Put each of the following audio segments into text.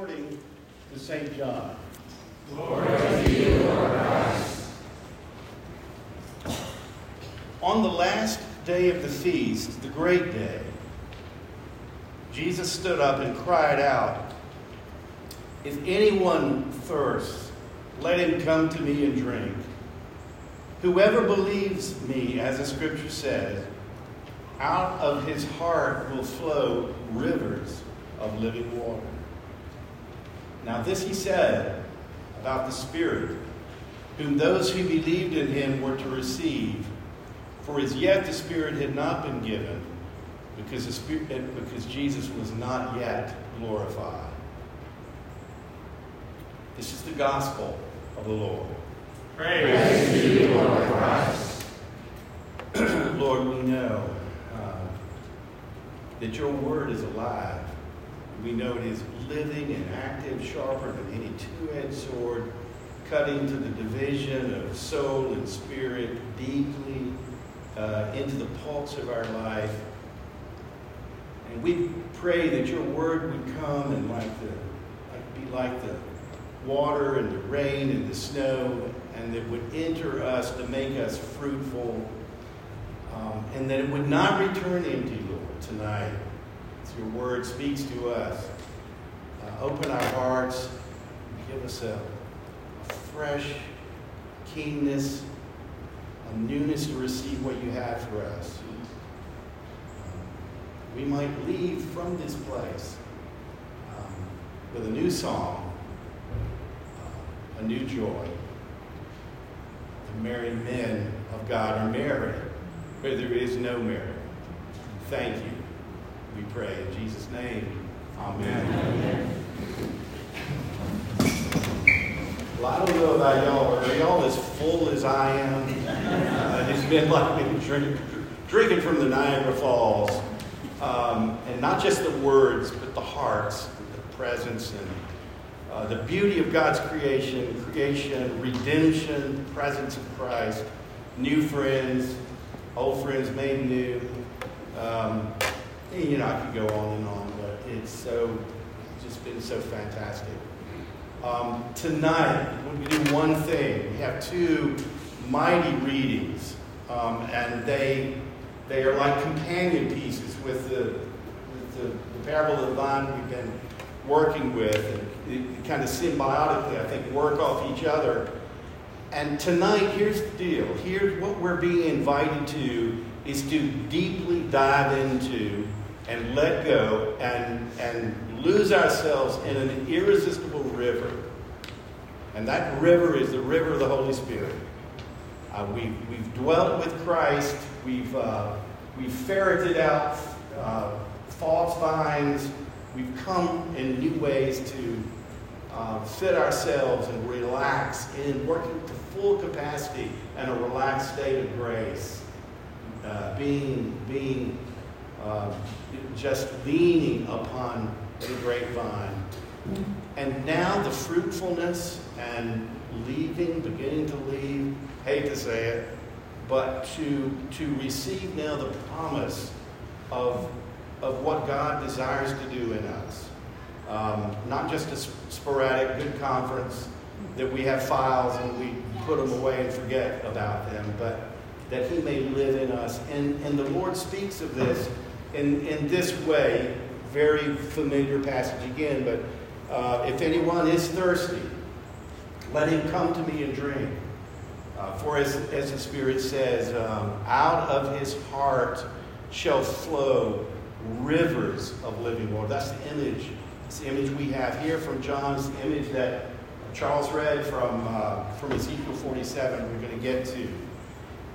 according to St. John. Glory to you, Lord Christ. On the last day of the feast, the great day, Jesus stood up and cried out, If anyone thirsts, let him come to me and drink. Whoever believes me, as the scripture says, out of his heart will flow rivers of living water. Now, this he said about the Spirit, whom those who believed in him were to receive. For as yet the Spirit had not been given, because, the Spirit, because Jesus was not yet glorified. This is the gospel of the Lord. Praise to you, Lord Christ. Lord, we know uh, that your word is alive. We know it is living and active, sharper than any two edged sword, cutting to the division of soul and spirit deeply uh, into the pulse of our life. And we pray that your word would come and like the, like, be like the water and the rain and the snow, and that would enter us to make us fruitful, um, and that it would not return empty, Lord, tonight. As your word speaks to us, uh, open our hearts, give us a, a fresh keenness, a newness to receive what you have for us. Um, we might leave from this place um, with a new song, uh, a new joy. The married men of God are married, where there is no marriage. Thank you. We pray in Jesus' name. Amen. Well, I don't know about y'all, are y'all as full as I am? Uh, it's been like me drink, drinking from the Niagara Falls. Um, and not just the words, but the hearts, the presence, and uh, the beauty of God's creation, creation, redemption, presence of Christ, new friends, old friends made new. Um, you know, I could go on and on, but it's so, just been so fantastic. Um, tonight, we do one thing. We have two mighty readings, um, and they they are like companion pieces with the with the, the parable of the vine we've been working with, and it kind of symbiotically, I think, work off each other. And tonight, here's the deal. Here's what we're being invited to is to deeply dive into and let go and, and lose ourselves in an irresistible river. And that river is the river of the Holy Spirit. Uh, we've, we've dwelt with Christ. We've, uh, we've ferreted out uh, false vines. We've come in new ways to uh, fit ourselves and relax in working to full capacity and a relaxed state of grace. Uh, being, being uh, just leaning upon the grapevine. And now the fruitfulness and leaving, beginning to leave, hate to say it, but to, to receive now the promise of, of what God desires to do in us. Um, not just a sporadic good conference that we have files and we put them away and forget about them, but that He may live in us. And, and the Lord speaks of this in, in this way, very familiar passage again, but uh, if anyone is thirsty, let him come to me and drink. Uh, for as, as the Spirit says, um, out of his heart shall flow rivers of living water. That's the image. The image we have here from John's image that Charles read from, uh, from Ezekiel 47 we're going to get to.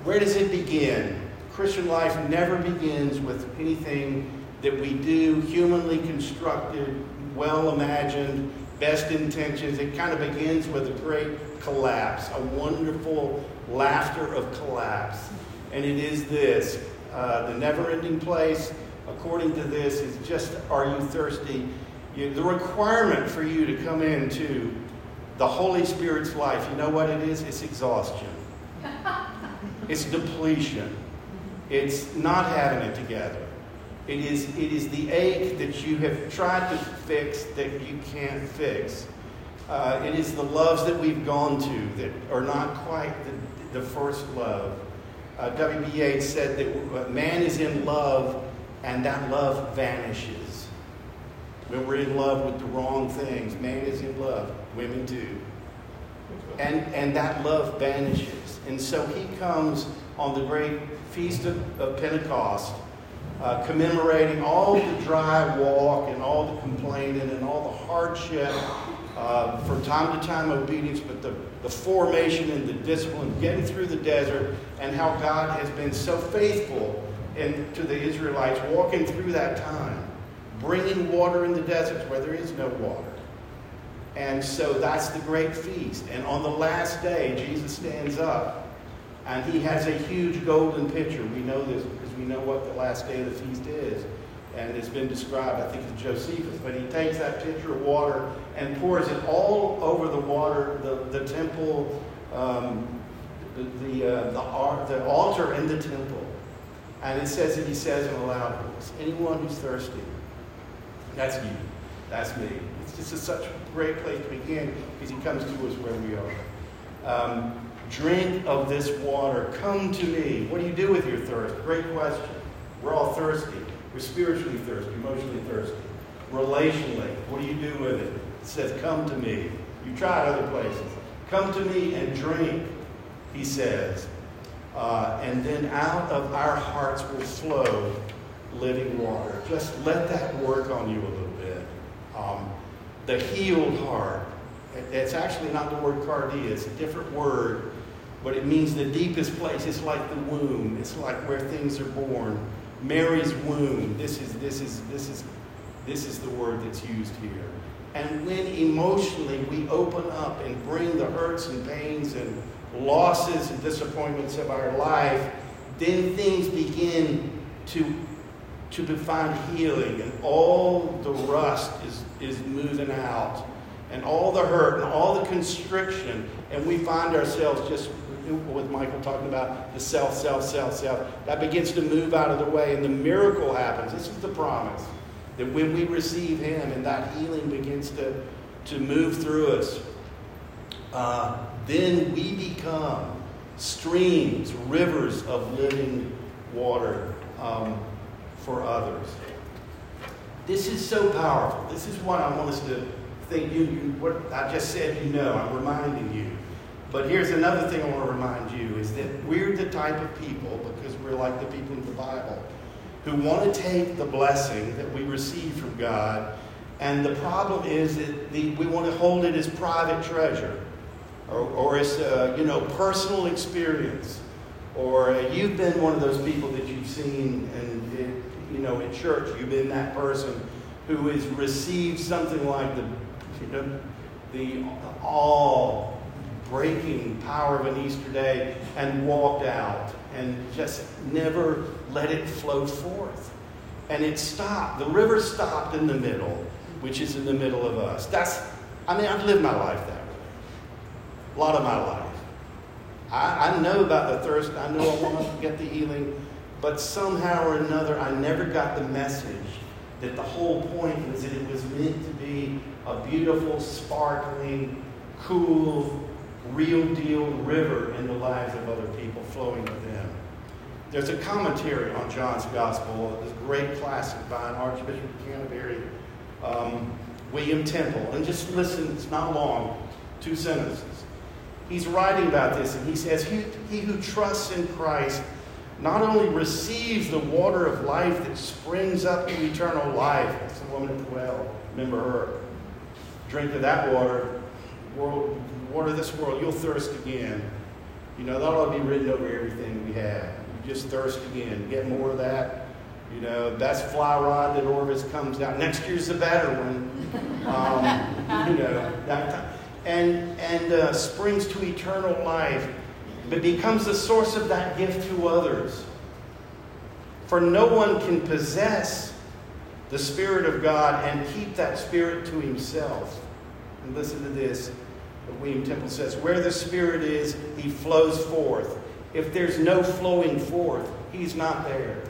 Where does it begin? Christian life never begins with anything that we do, humanly constructed, well imagined, best intentions. It kind of begins with a great collapse, a wonderful laughter of collapse. And it is this uh, the never ending place, according to this, is just are you thirsty? You, the requirement for you to come into the Holy Spirit's life, you know what it is? It's exhaustion, it's depletion, it's not having it together. It is, it is the ache that you have tried to fix that you can't fix. Uh, it is the loves that we've gone to that are not quite the, the first love. Uh, W.B. Yeats said that man is in love and that love vanishes. When we're in love with the wrong things, man is in love, women too. And, and that love vanishes. And so he comes on the great feast of, of Pentecost uh, commemorating all the dry walk and all the complaining and all the hardship, uh, from time to time obedience, but the, the formation and the discipline, getting through the desert, and how God has been so faithful in, to the Israelites walking through that time, bringing water in the deserts where there is no water. And so that's the great feast. And on the last day, Jesus stands up and he has a huge golden pitcher. We know this because we know what the last day of the feast is. And it's been described, I think it's Josephus, but he takes that pitcher of water and pours it all over the water, the, the temple, um, the, the, uh, the, the altar in the temple. And it says that he says in a loud voice, anyone who's thirsty, that's you, that's me. It's just a, such great place to begin because he comes to us where we are. Um, Drink of this water. Come to me. What do you do with your thirst? Great question. We're all thirsty. We're spiritually thirsty, emotionally thirsty. Relationally, what do you do with it? It says, Come to me. You've tried other places. Come to me and drink, he says. Uh, and then out of our hearts will flow living water. Just let that work on you a little bit. Um, the healed heart. It's actually not the word cardia, it's a different word but it means the deepest place. It's like the womb. It's like where things are born. Mary's womb. This is this is this is this is the word that's used here. And when emotionally we open up and bring the hurts and pains and losses and disappointments of our life, then things begin to to find healing and all the rust is, is moving out and all the hurt and all the constriction and we find ourselves just with Michael talking about the self, self, self, self, that begins to move out of the way and the miracle happens. This is the promise that when we receive Him and that healing begins to, to move through us, uh, then we become streams, rivers of living water um, for others. This is so powerful. This is what I want us to think. You, you, what I just said, you know, I'm reminding you. But here's another thing I want to remind you is that we're the type of people, because we're like the people in the Bible, who want to take the blessing that we receive from God, and the problem is that the, we want to hold it as private treasure or, or as, uh, you know, personal experience. Or uh, you've been one of those people that you've seen and, you know, in church, you've been that person who has received something like the, you know, the all breaking power of an Easter day and walked out and just never let it flow forth. And it stopped. The river stopped in the middle, which is in the middle of us. That's, I mean, I've lived my life that way. A lot of my life. I, I know about the thirst. I know I want to get the healing. But somehow or another, I never got the message that the whole point was that it was meant to be a beautiful, sparkling, cool, real deal river in the lives of other people flowing to them. There's a commentary on John's Gospel, this great classic by an Archbishop of Canterbury, um, William Temple. And just listen, it's not long, two sentences. He's writing about this, and he says, He, he who trusts in Christ not only receives the water of life that springs up to eternal life. That's the woman at the well. Remember her. Drink of that water, world water of this world, you'll thirst again. You know, that ought to be written over everything we have. You just thirst again. Get more of that. You know, that's fly rod that Orvis comes out. Next year's the better one. Um, you know, that. And, and uh, springs to eternal life, but becomes the source of that gift to others. For no one can possess the Spirit of God and keep that Spirit to himself. And listen to this William Temple says, where the Spirit is, he flows forth. If there's no flowing forth, he's not there.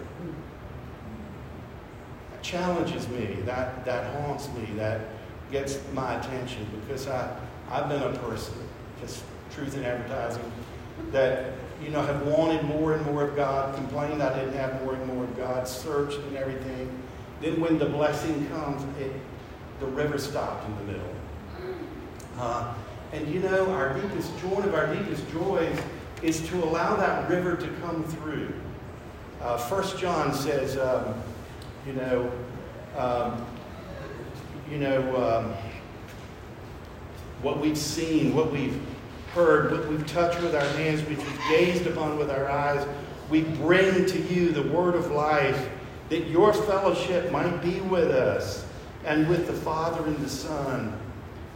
That challenges me, that, that haunts me, that gets my attention because I, I've been a person, just truth in advertising, that, you know, have wanted more and more of God, complained I didn't have more and more of God, searched and everything. Then when the blessing comes, it, the river stopped in the middle. Uh, and you know, our deepest joy, one of our deepest joys is to allow that river to come through. Uh, First John says, um, you know, um, you know, um, what we've seen, what we've heard, what we've touched with our hands, which we've gazed upon with our eyes, we bring to you the word of life, that your fellowship might be with us and with the Father and the Son.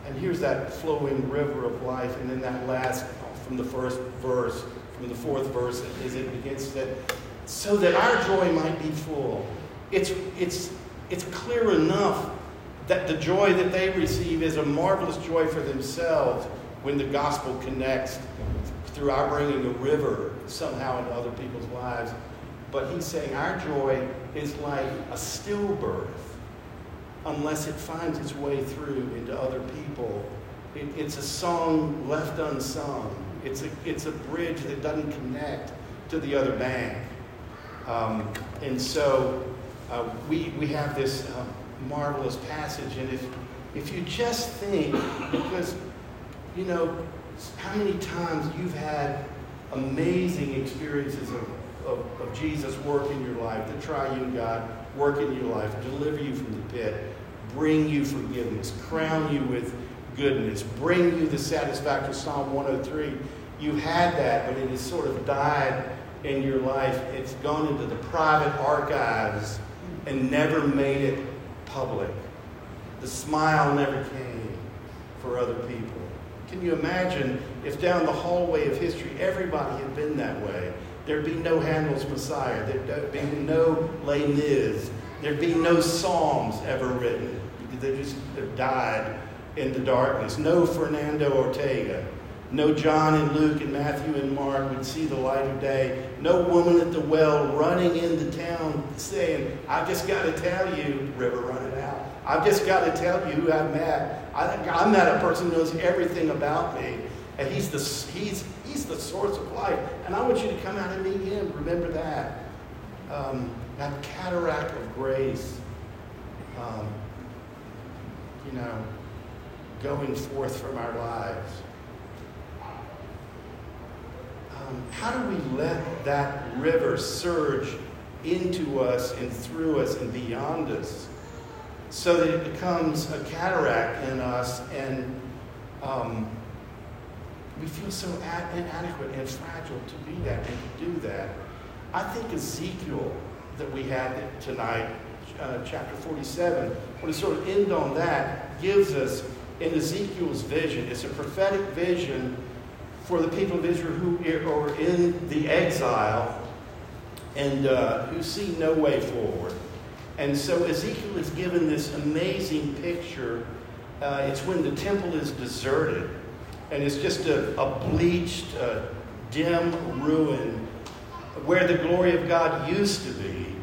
And here's that flowing river of life. And then that last, from the first verse, from the fourth verse, as it begins that, so that our joy might be full. It's, it's, it's clear enough that the joy that they receive is a marvelous joy for themselves when the gospel connects through our bringing a river somehow into other people's lives. But he's saying our joy is like a stillbirth unless it finds its way through into other people. It, it's a song left unsung. It's a, it's a bridge that doesn't connect to the other bank. Um, and so uh, we, we have this uh, marvelous passage. And if, if you just think, because, you know, how many times you've had amazing experiences of, of, of Jesus work in your life, the triune God work in your life, deliver you from the pit, bring you forgiveness, crown you with goodness, bring you the satisfaction. Psalm 103. You had that, but it has sort of died in your life. It's gone into the private archives and never made it public. The smile never came for other people. Can you imagine if down the hallway of history everybody had been that way? There'd be no Handel's Messiah. There'd be no Les Mis. There'd be no Psalms ever written. They just have died in the darkness. No Fernando Ortega. No John and Luke and Matthew and Mark would see the light of day. No woman at the well running into town saying, I've just got to tell you, river running out. I've just got to tell you who I've met. I, I met a person who knows everything about me. And he's the, he's, he's the source of life. And I want you to come out and meet him. Remember that. Um, that cataract of grace. Um, you know, going forth from our lives. Um, how do we let that river surge into us and through us and beyond us so that it becomes a cataract in us and um, we feel so ad- inadequate and fragile to be that and to do that? I think Ezekiel that we had tonight, uh, chapter 47, when we sort of end on that, gives us in Ezekiel's vision, it's a prophetic vision for the people of Israel who are in the exile and uh, who see no way forward. And so Ezekiel is given this amazing picture. Uh, it's when the temple is deserted, and it's just a, a bleached, uh, dim ruin where the glory of God used to be.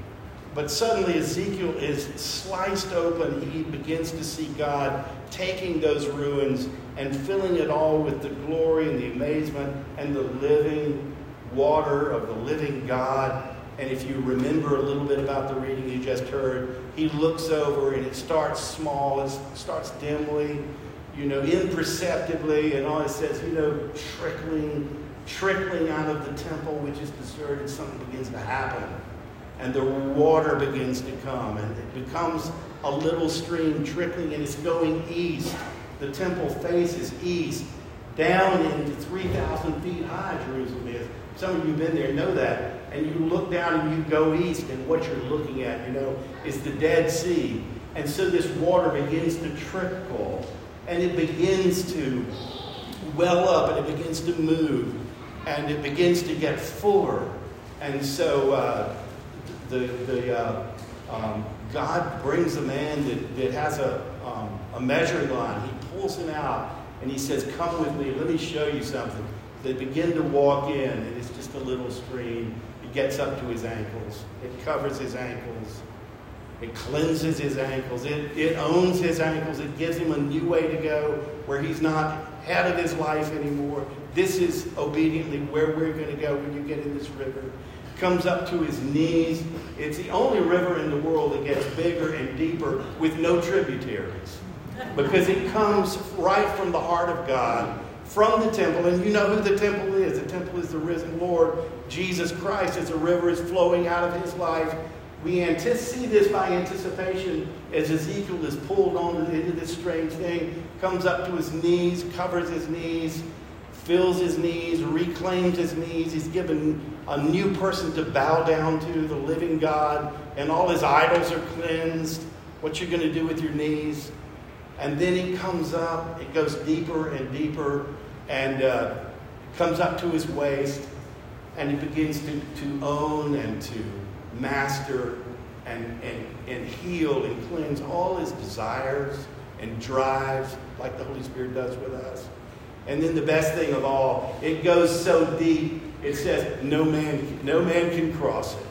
But suddenly Ezekiel is sliced open. He begins to see God taking those ruins and filling it all with the glory and the amazement and the living water of the living God. And if you remember a little bit about the reading you just heard, he looks over and it starts small, it starts dimly, you know, imperceptibly, and all it says, you know, trickling, trickling out of the temple, which is deserted, something begins to happen and the water begins to come, and it becomes a little stream trickling, and it's going east. The temple faces east, down into 3,000 feet high, Jerusalem is. Some of you have been there know that. And you look down and you go east, and what you're looking at, you know, is the Dead Sea. And so this water begins to trickle, and it begins to well up, and it begins to move, and it begins to get fuller. And so, uh, the, the uh, um, God brings a man that, that has a, um, a measuring line. He pulls him out and he says, Come with me, let me show you something. They begin to walk in, and it's just a little stream. Gets up to his ankles, it covers his ankles. It cleanses his ankles. It, it owns his ankles. It gives him a new way to go where he's not head of his life anymore. This is obediently where we're going to go when you get in this river. Comes up to his knees. It's the only river in the world that gets bigger and deeper with no tributaries because it comes right from the heart of God, from the temple. And you know who the temple is. The temple is the risen Lord, Jesus Christ. As a river is flowing out of his life. We see this by anticipation as Ezekiel is pulled on into this strange thing, comes up to his knees, covers his knees, fills his knees, reclaims his knees. He's given a new person to bow down to, the living God, and all his idols are cleansed. What you're going to do with your knees. And then he comes up, it goes deeper and deeper, and uh, comes up to his waist, and he begins to, to own and to master and, and, and heal and cleanse all his desires and drives, like the Holy Spirit does with us. And then the best thing of all, it goes so deep, it says no man, no man can cross it.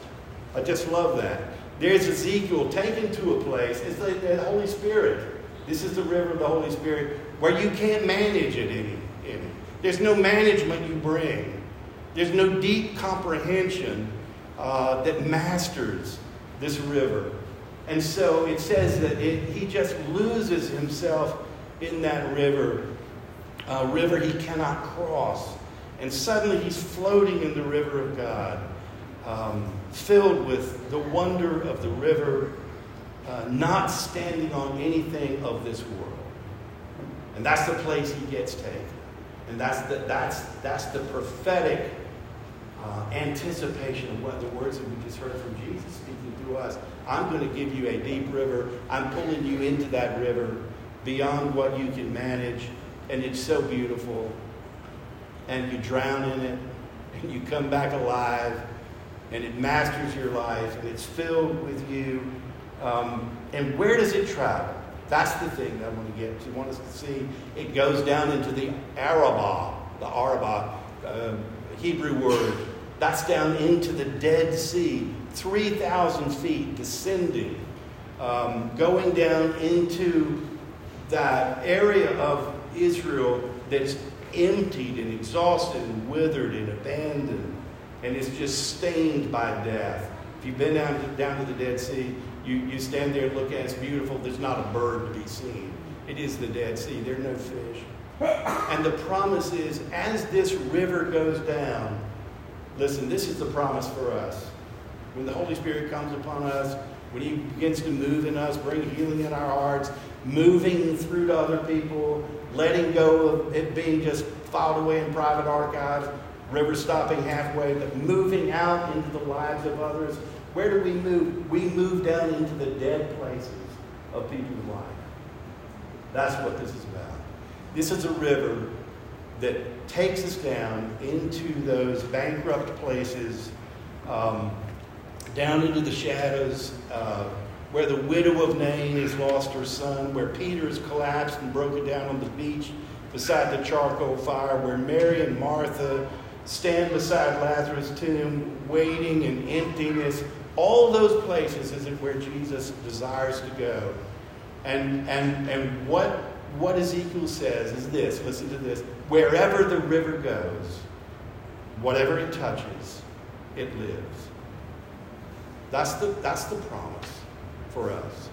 I just love that. There's Ezekiel taken to a place, it's the, the Holy Spirit this is the river of the Holy Spirit where you can't manage it any, any. There's no management you bring. There's no deep comprehension uh, that masters this river. And so it says that it, he just loses himself in that river, a river he cannot cross. And suddenly he's floating in the river of God, um, filled with the wonder of the river uh, not standing on anything of this world. And that's the place he gets taken. And that's the, that's, that's the prophetic uh, anticipation of what the words that we just heard from Jesus speaking through us. I'm going to give you a deep river. I'm pulling you into that river beyond what you can manage. And it's so beautiful. And you drown in it, and you come back alive, and it masters your life, and it's filled with you, um, and where does it travel? That's the thing that I want to get. I want us to see it goes down into the Arabah, the Arabah uh, Hebrew word. That's down into the Dead Sea, 3,000 feet descending, um, going down into that area of Israel that's emptied and exhausted and withered and abandoned and is just stained by death. If you've been down to, down to the Dead Sea, you, you stand there and look at it, it's beautiful. There's not a bird to be seen. It is the Dead Sea. There are no fish. And the promise is, as this river goes down, listen, this is the promise for us. When the Holy Spirit comes upon us, when He begins to move in us, bring healing in our hearts, moving through to other people, letting go of it being just filed away in private archives, river stopping halfway, but moving out into the lives of others where do we move? We move down into the dead places of people's life. That's what this is about. This is a river that takes us down into those bankrupt places, um, down into the shadows, uh, where the widow of Nain has lost her son, where Peter has collapsed and broken down on the beach beside the charcoal fire, where Mary and Martha stand beside Lazarus' tomb, waiting in emptiness, all those places is it where Jesus desires to go. And, and, and what, what Ezekiel says is this listen to this. Wherever the river goes, whatever it touches, it lives. That's the, that's the promise for us.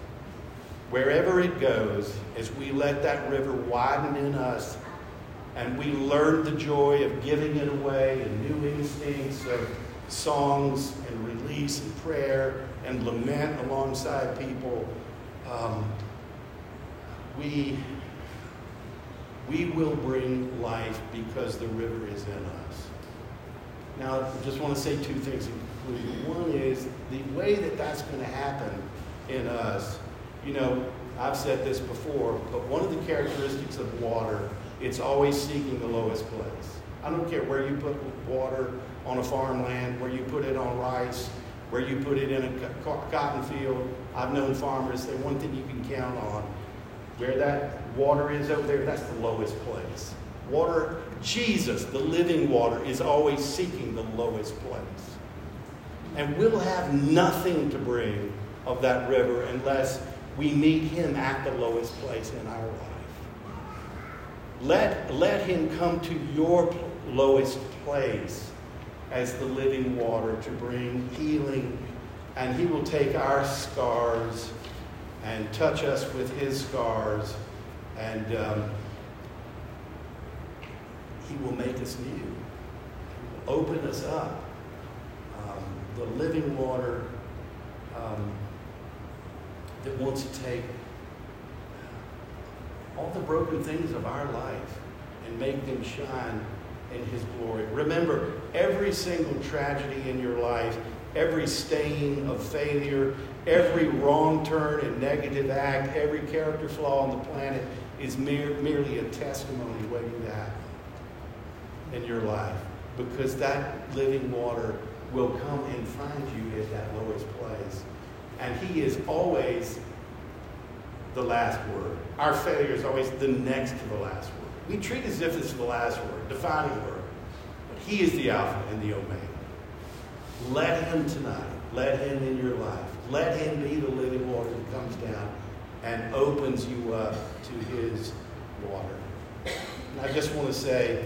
Wherever it goes, as we let that river widen in us and we learn the joy of giving it away and new instincts of songs and release and prayer and lament alongside people, um, we, we will bring life because the river is in us. Now, I just want to say two things in conclusion. One is the way that that's going to happen in us. You know, I've said this before, but one of the characteristics of water, it's always seeking the lowest place. I don't care where you put water, on a farmland, where you put it on rice, where you put it in a cotton field. I've known farmers, the one thing you can count on, where that water is over there, that's the lowest place. Water, Jesus, the living water, is always seeking the lowest place. And we'll have nothing to bring of that river unless we meet him at the lowest place in our life. Let, let him come to your lowest place as the living water to bring healing, and he will take our scars and touch us with his scars, and um, he will make us new. He will open us up. Um, the living water um, that wants to take all the broken things of our life and make them shine in His glory. Remember, every single tragedy in your life, every stain of failure, every wrong turn and negative act, every character flaw on the planet is mere, merely a testimony waiting to happen in your life because that living water will come and find you at that lowest place. And He is always the last word. Our failure is always the next to the last word. We treat as if it's the last word, defining word. But He is the Alpha and the Omega. Let Him tonight, let Him in your life, let Him be the living water that comes down and opens you up to His water. And I just want to say,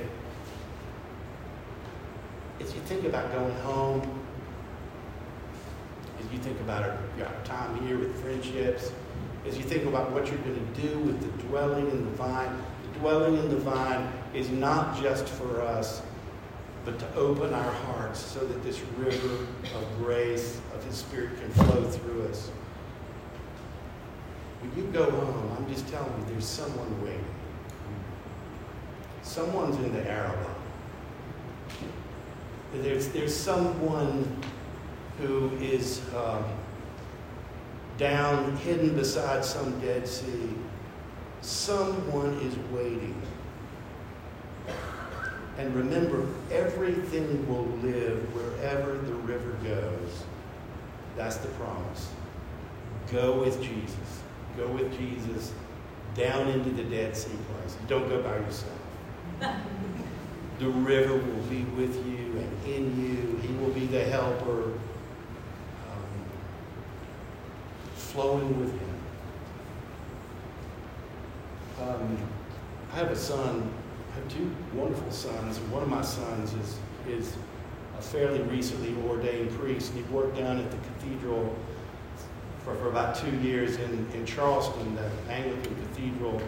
as you think about going home, as you think about our, our time here with friendships, as you think about what you're going to do with the dwelling in the vine, the dwelling in the vine is not just for us, but to open our hearts so that this river of grace, of His Spirit can flow through us. When you go home, I'm just telling you, there's someone waiting. Someone's in the Arabah. There's, there's someone who is um, down, hidden beside some Dead Sea. Someone is waiting. And remember, everything will live wherever the river goes. That's the promise. Go with Jesus. Go with Jesus down into the Dead Sea place. Don't go by yourself. The river will be with you and in you. He will be the helper, um, flowing with him. Um, I have a son. I have two wonderful sons. One of my sons is is a fairly recently ordained priest. And he worked down at the cathedral for, for about two years in, in Charleston, the Anglican Cathedral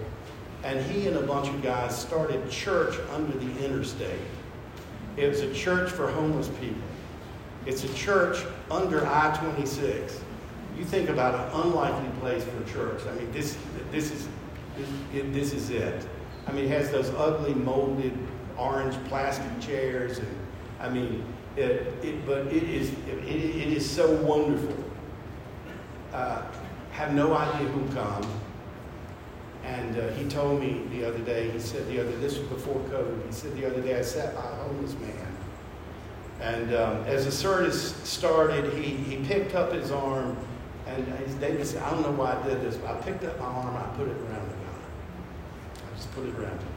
and he and a bunch of guys started church under the interstate. It was a church for homeless people. It's a church under I-26. You think about an unlikely place for church. I mean, this, this, is, this, this is it. I mean, it has those ugly molded orange plastic chairs. And, I mean, it, it, but it is, it, it is so wonderful. Uh, have no idea who comes and uh, he told me the other day, he said the other, this was before COVID, he said the other day, I sat by a homeless man. And um, as the service started, he, he picked up his arm, and as David said, I don't know why I did this, but I picked up my arm, I put it around the guy. I just put it around him.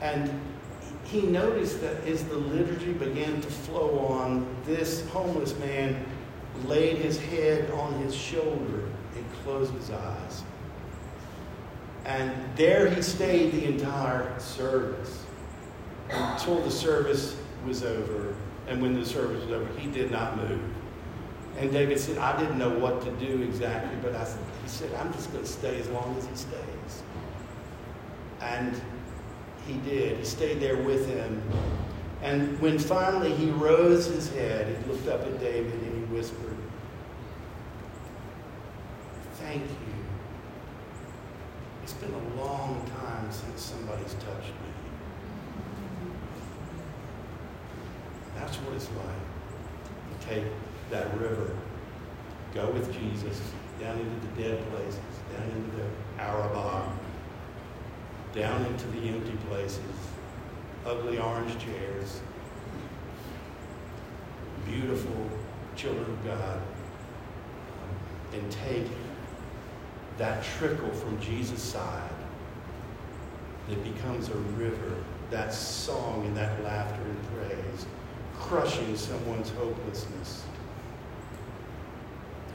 And he noticed that as the liturgy began to flow on, this homeless man laid his head on his shoulder and closed his eyes. And there he stayed the entire service until the service was over. And when the service was over, he did not move. And David said, I didn't know what to do exactly, but I, he said, I'm just going to stay as long as he stays. And he did. He stayed there with him. And when finally he rose his head, he looked up at David and he whispered, Thank you it's been a long time since somebody's touched me. That's what it's like. You take that river, go with Jesus down into the dead places, down into the Arabah, down into the empty places, ugly orange chairs, beautiful children of God, um, and take that trickle from Jesus' side that becomes a river, that song and that laughter and praise, crushing someone's hopelessness.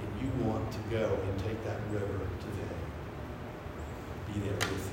And you want to go and take that river today. Be there with them.